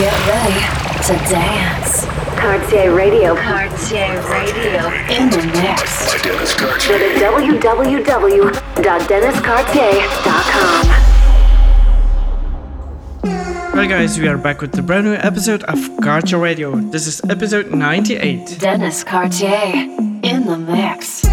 Get ready to dance. Cartier Radio. Cartier Radio. In the mix. By Dennis Cartier. Visit www.denniscartier.com. Well, guys, we are back with the brand new episode of Cartier Radio. This is episode 98. Dennis Cartier. In the mix.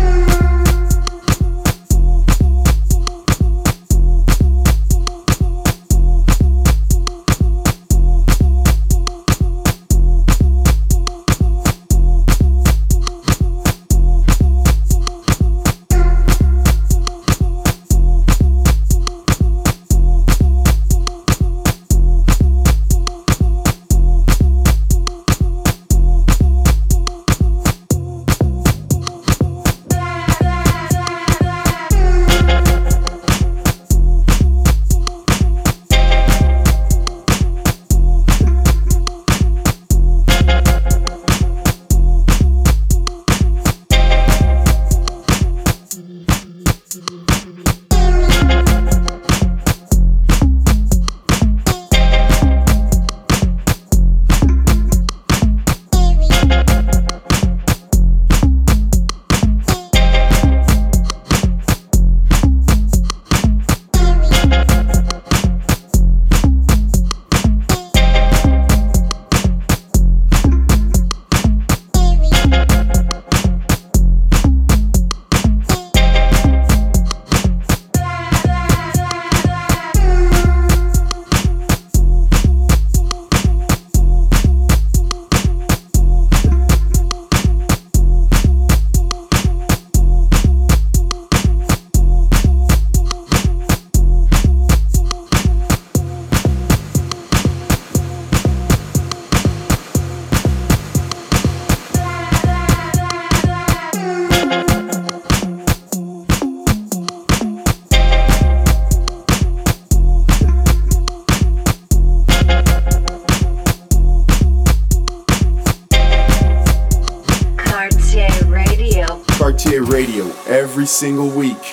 Single week.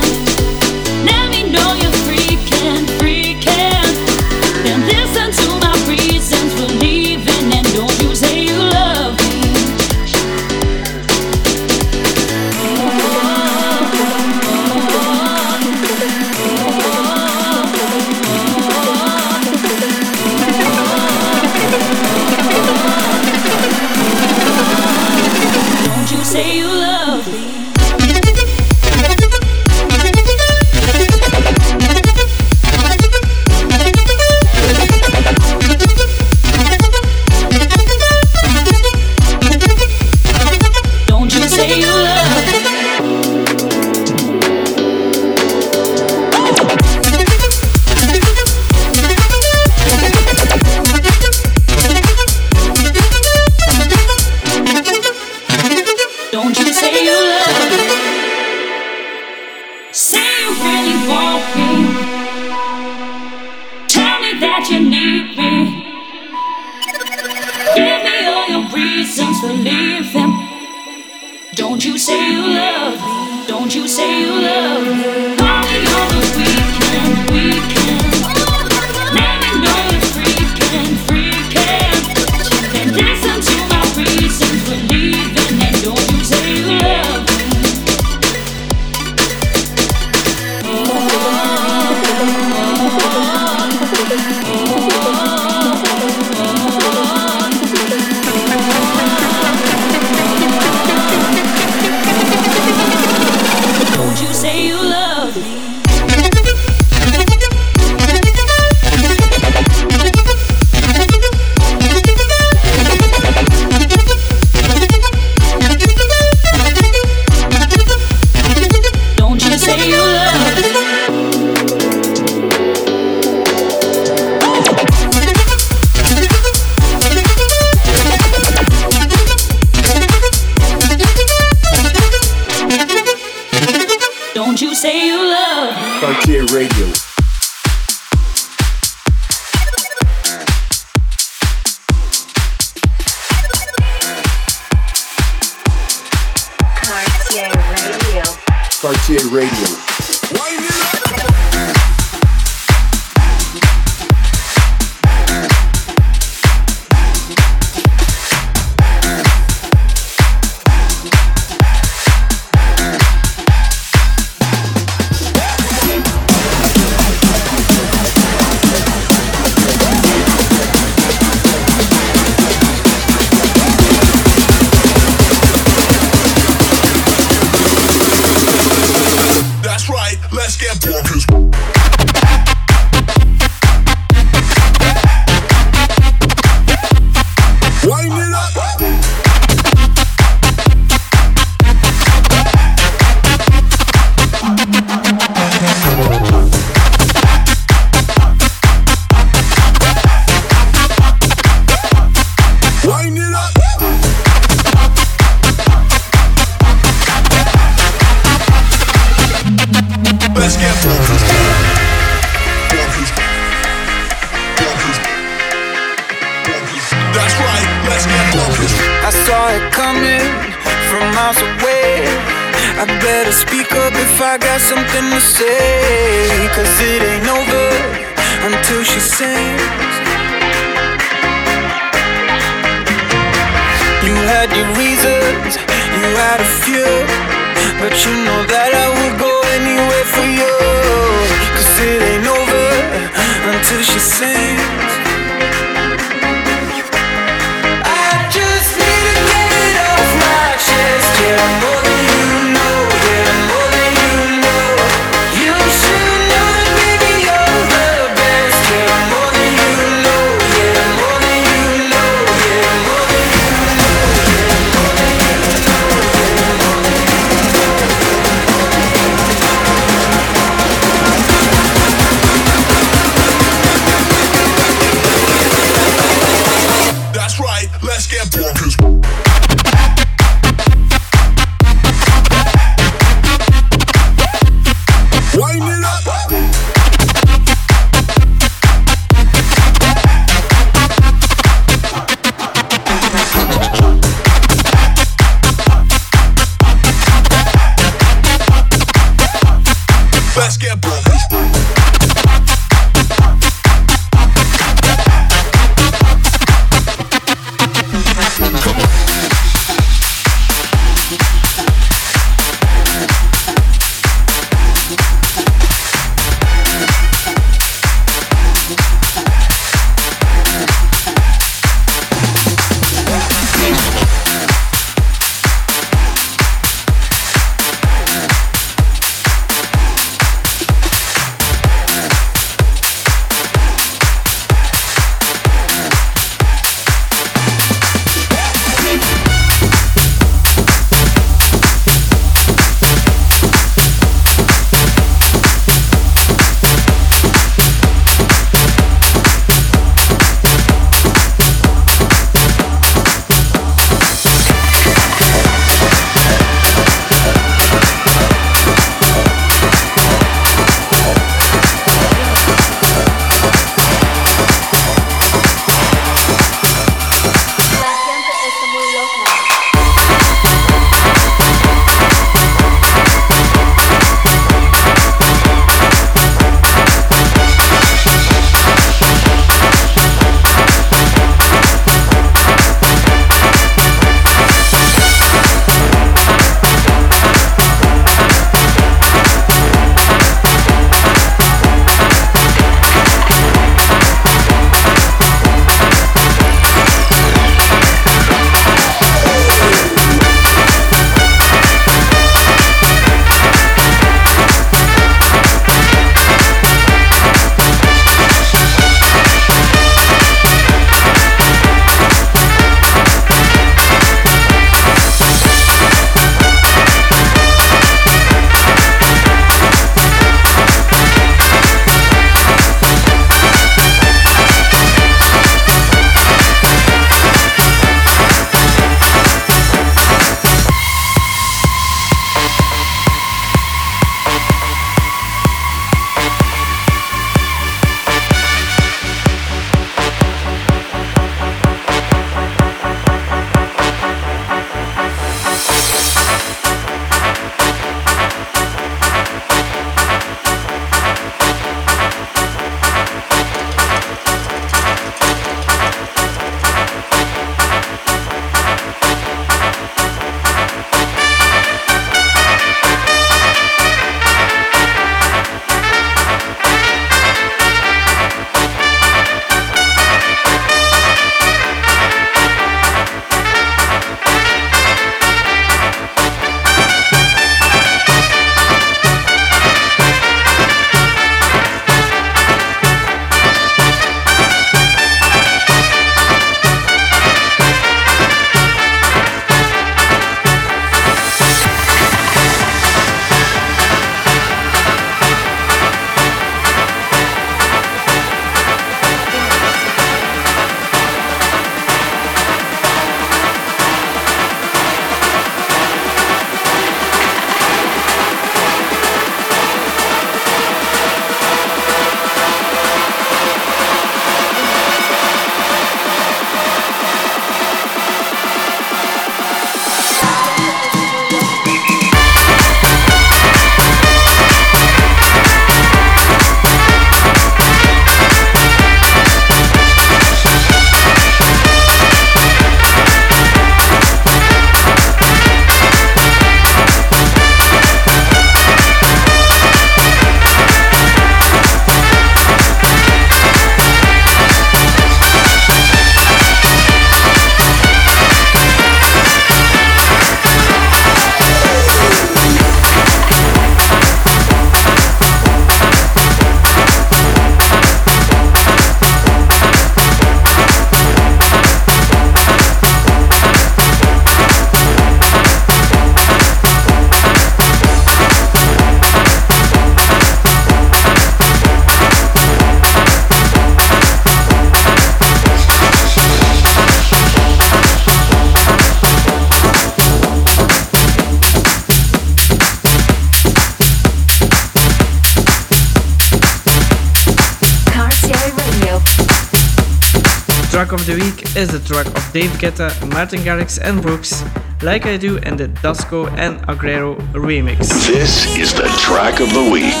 Track of the week is the track of Dave Guetta, Martin Garrix and Brooks, Like I Do in the Dasco and Agrero remix. This is the track of the week.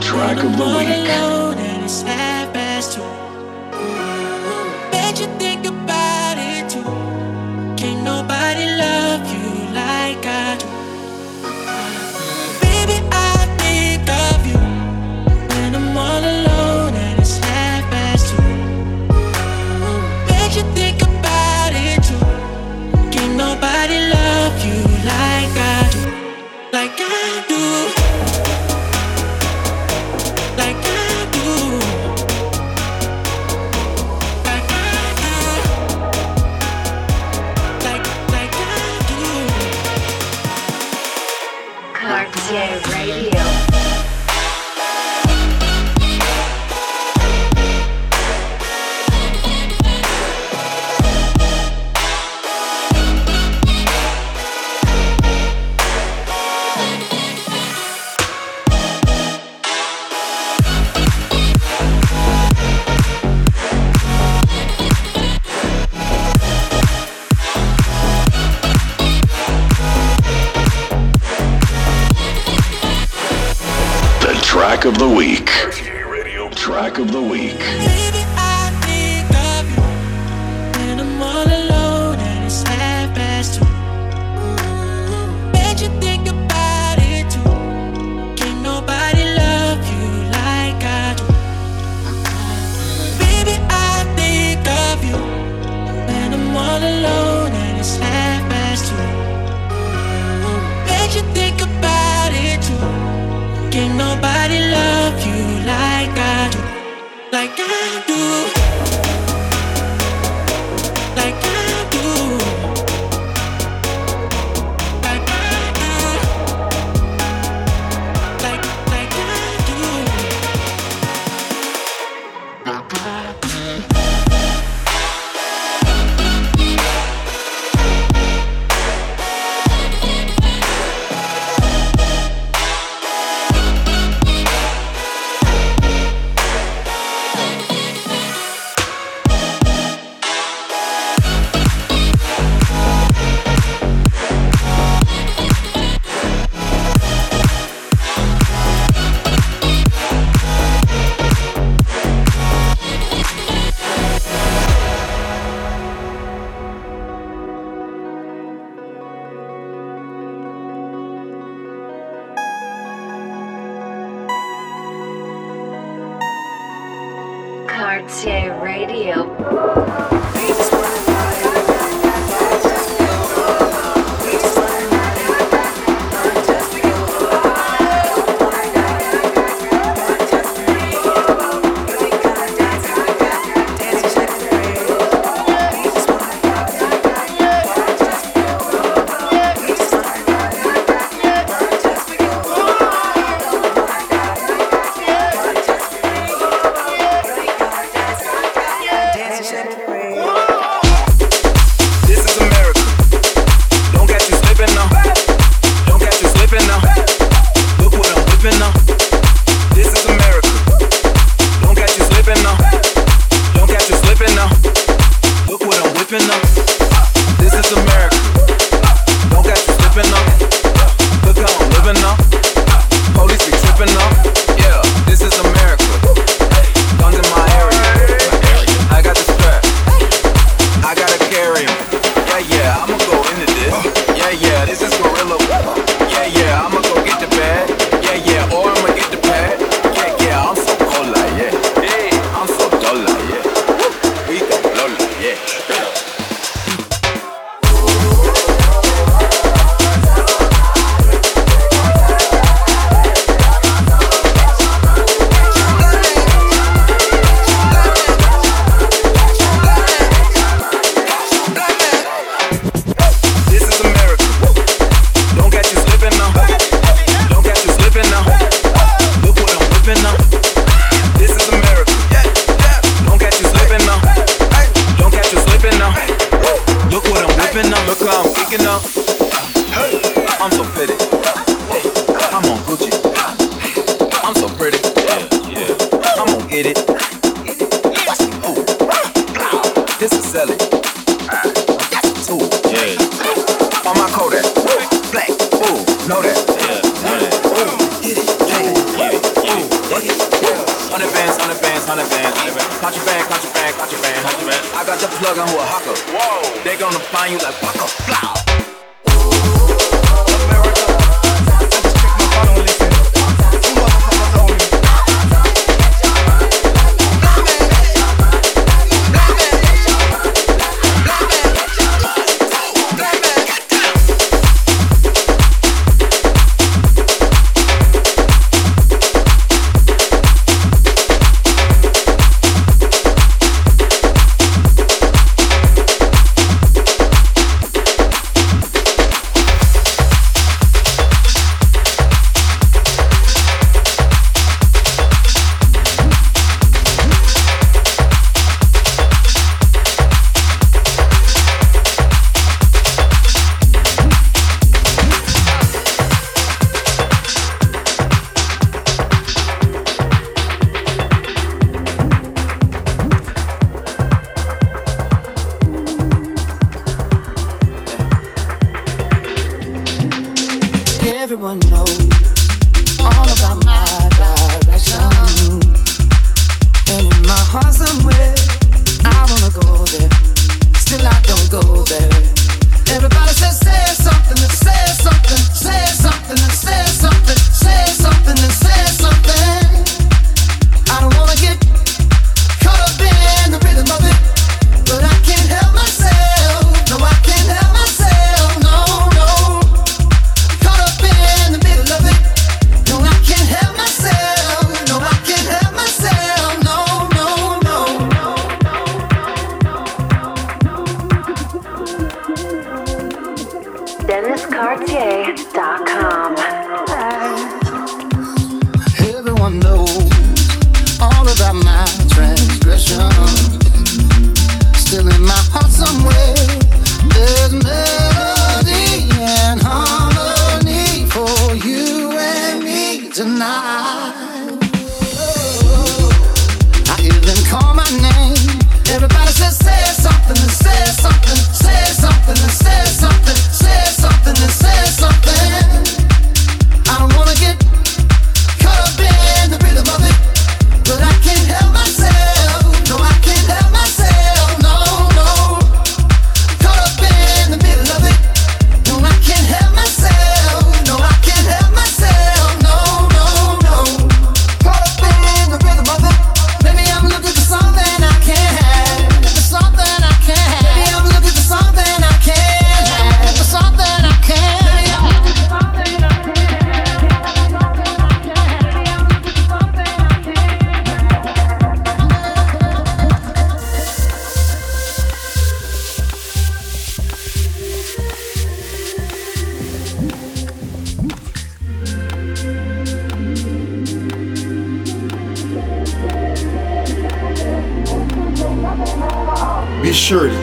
Track of the week.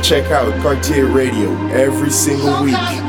Check out Cartier Radio every single week.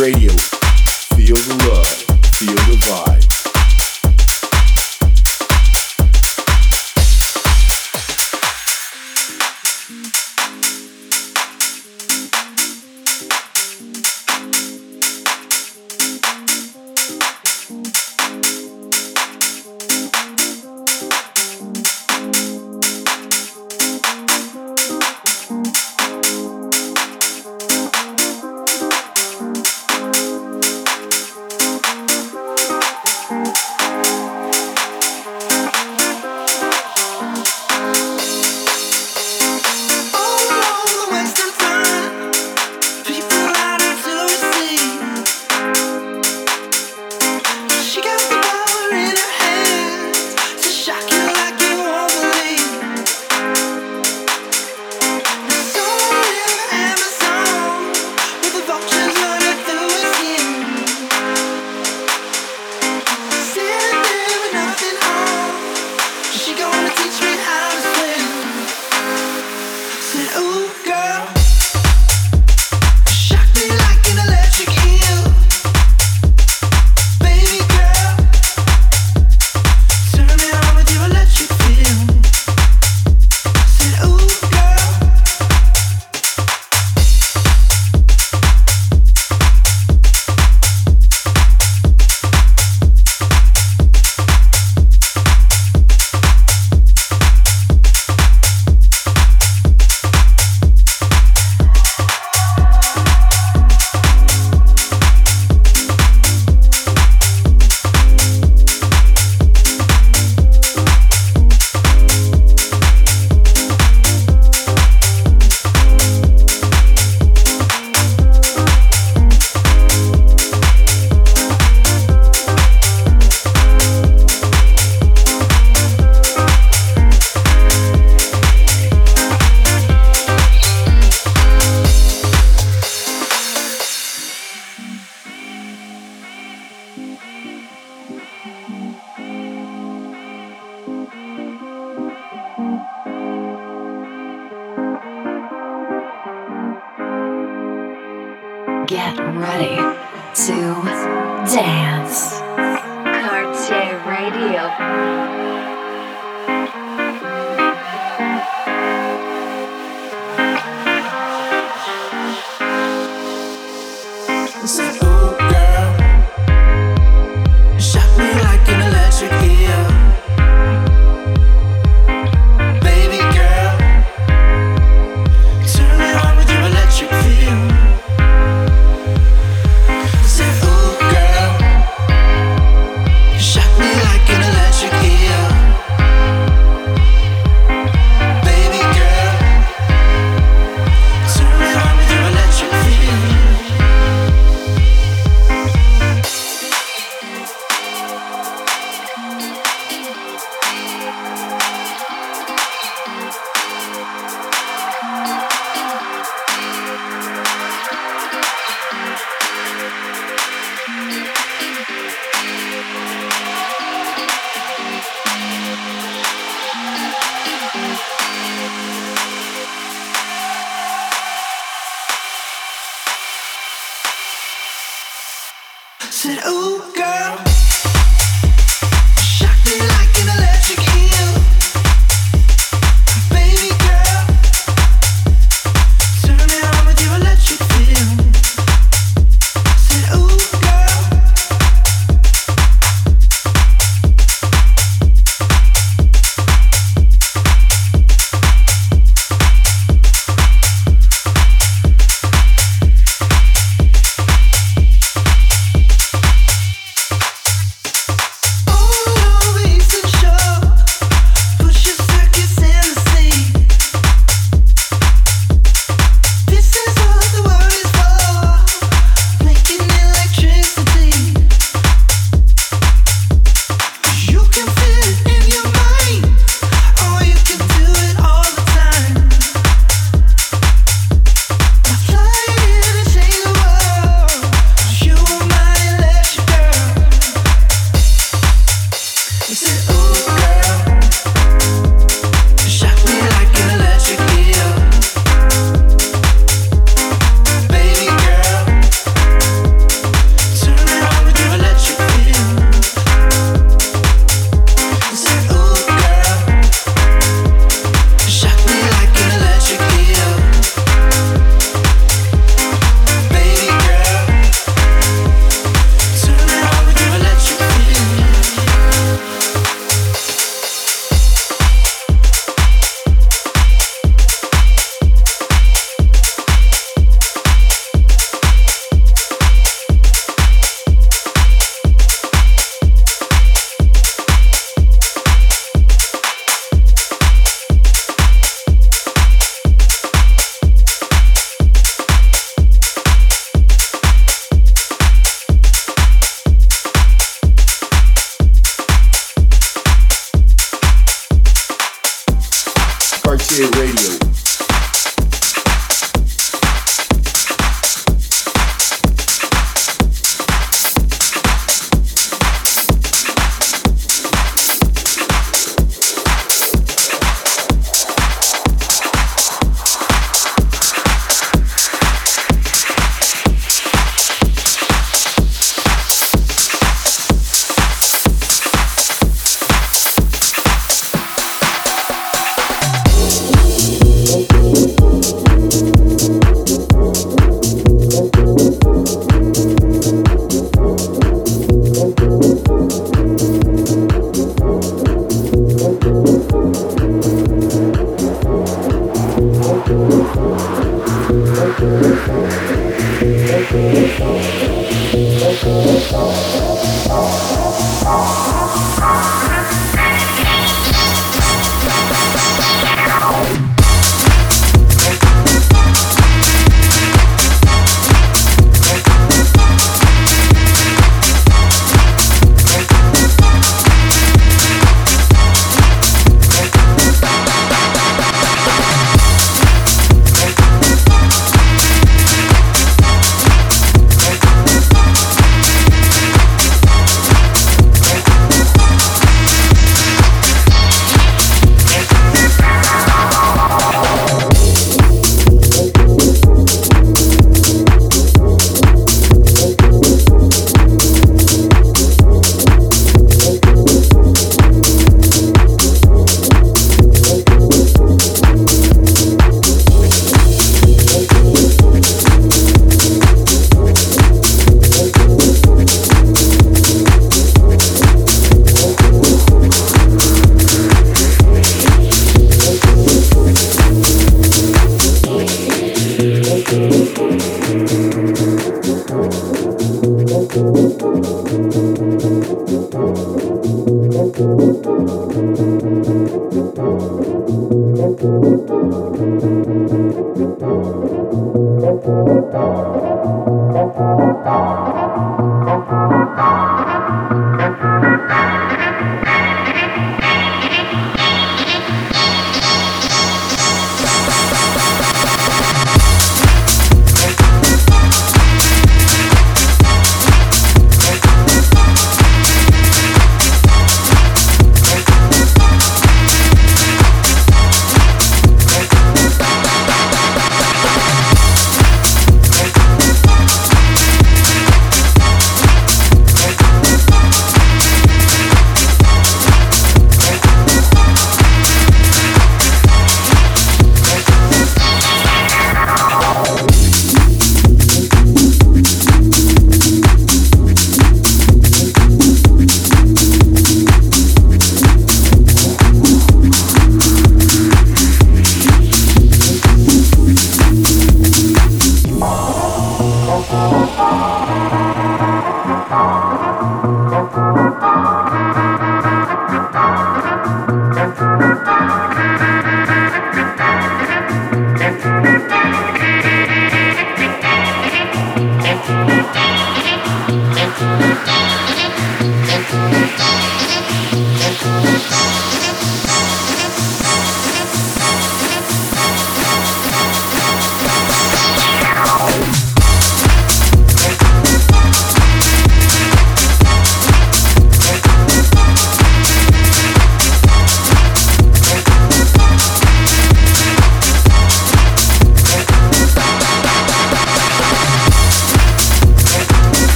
Radio.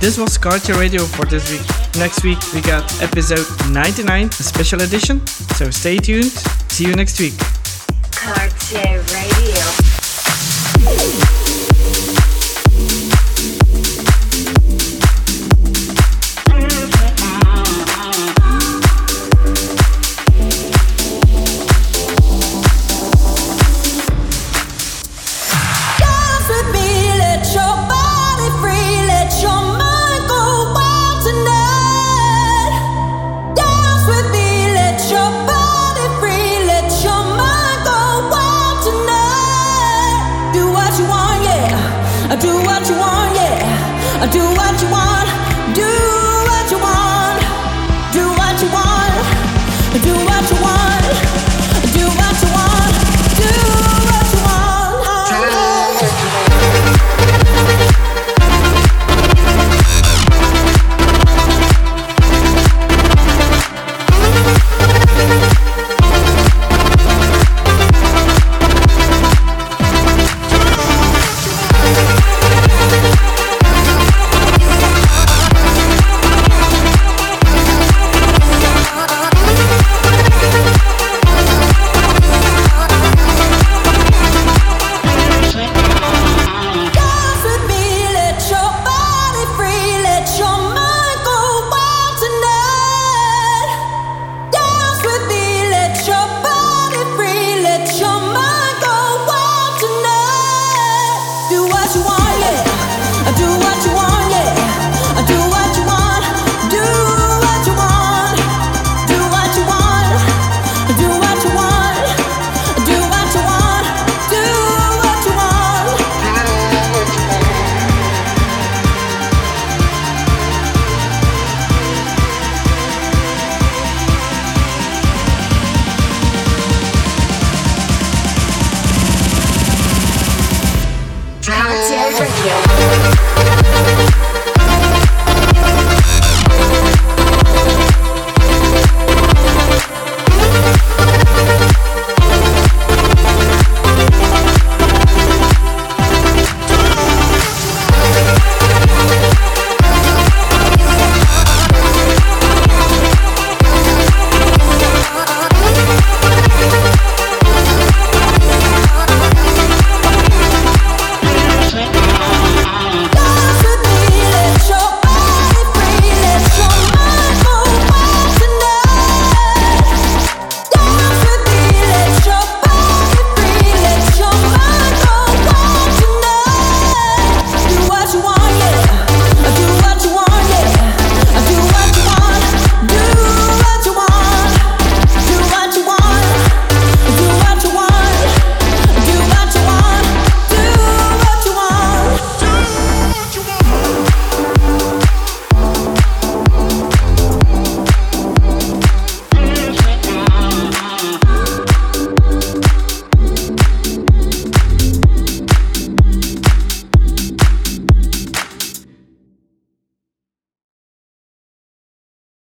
This was Cartier Radio for this week. Next week we got episode 99, a special edition. So stay tuned. See you next week. Cartier Radio.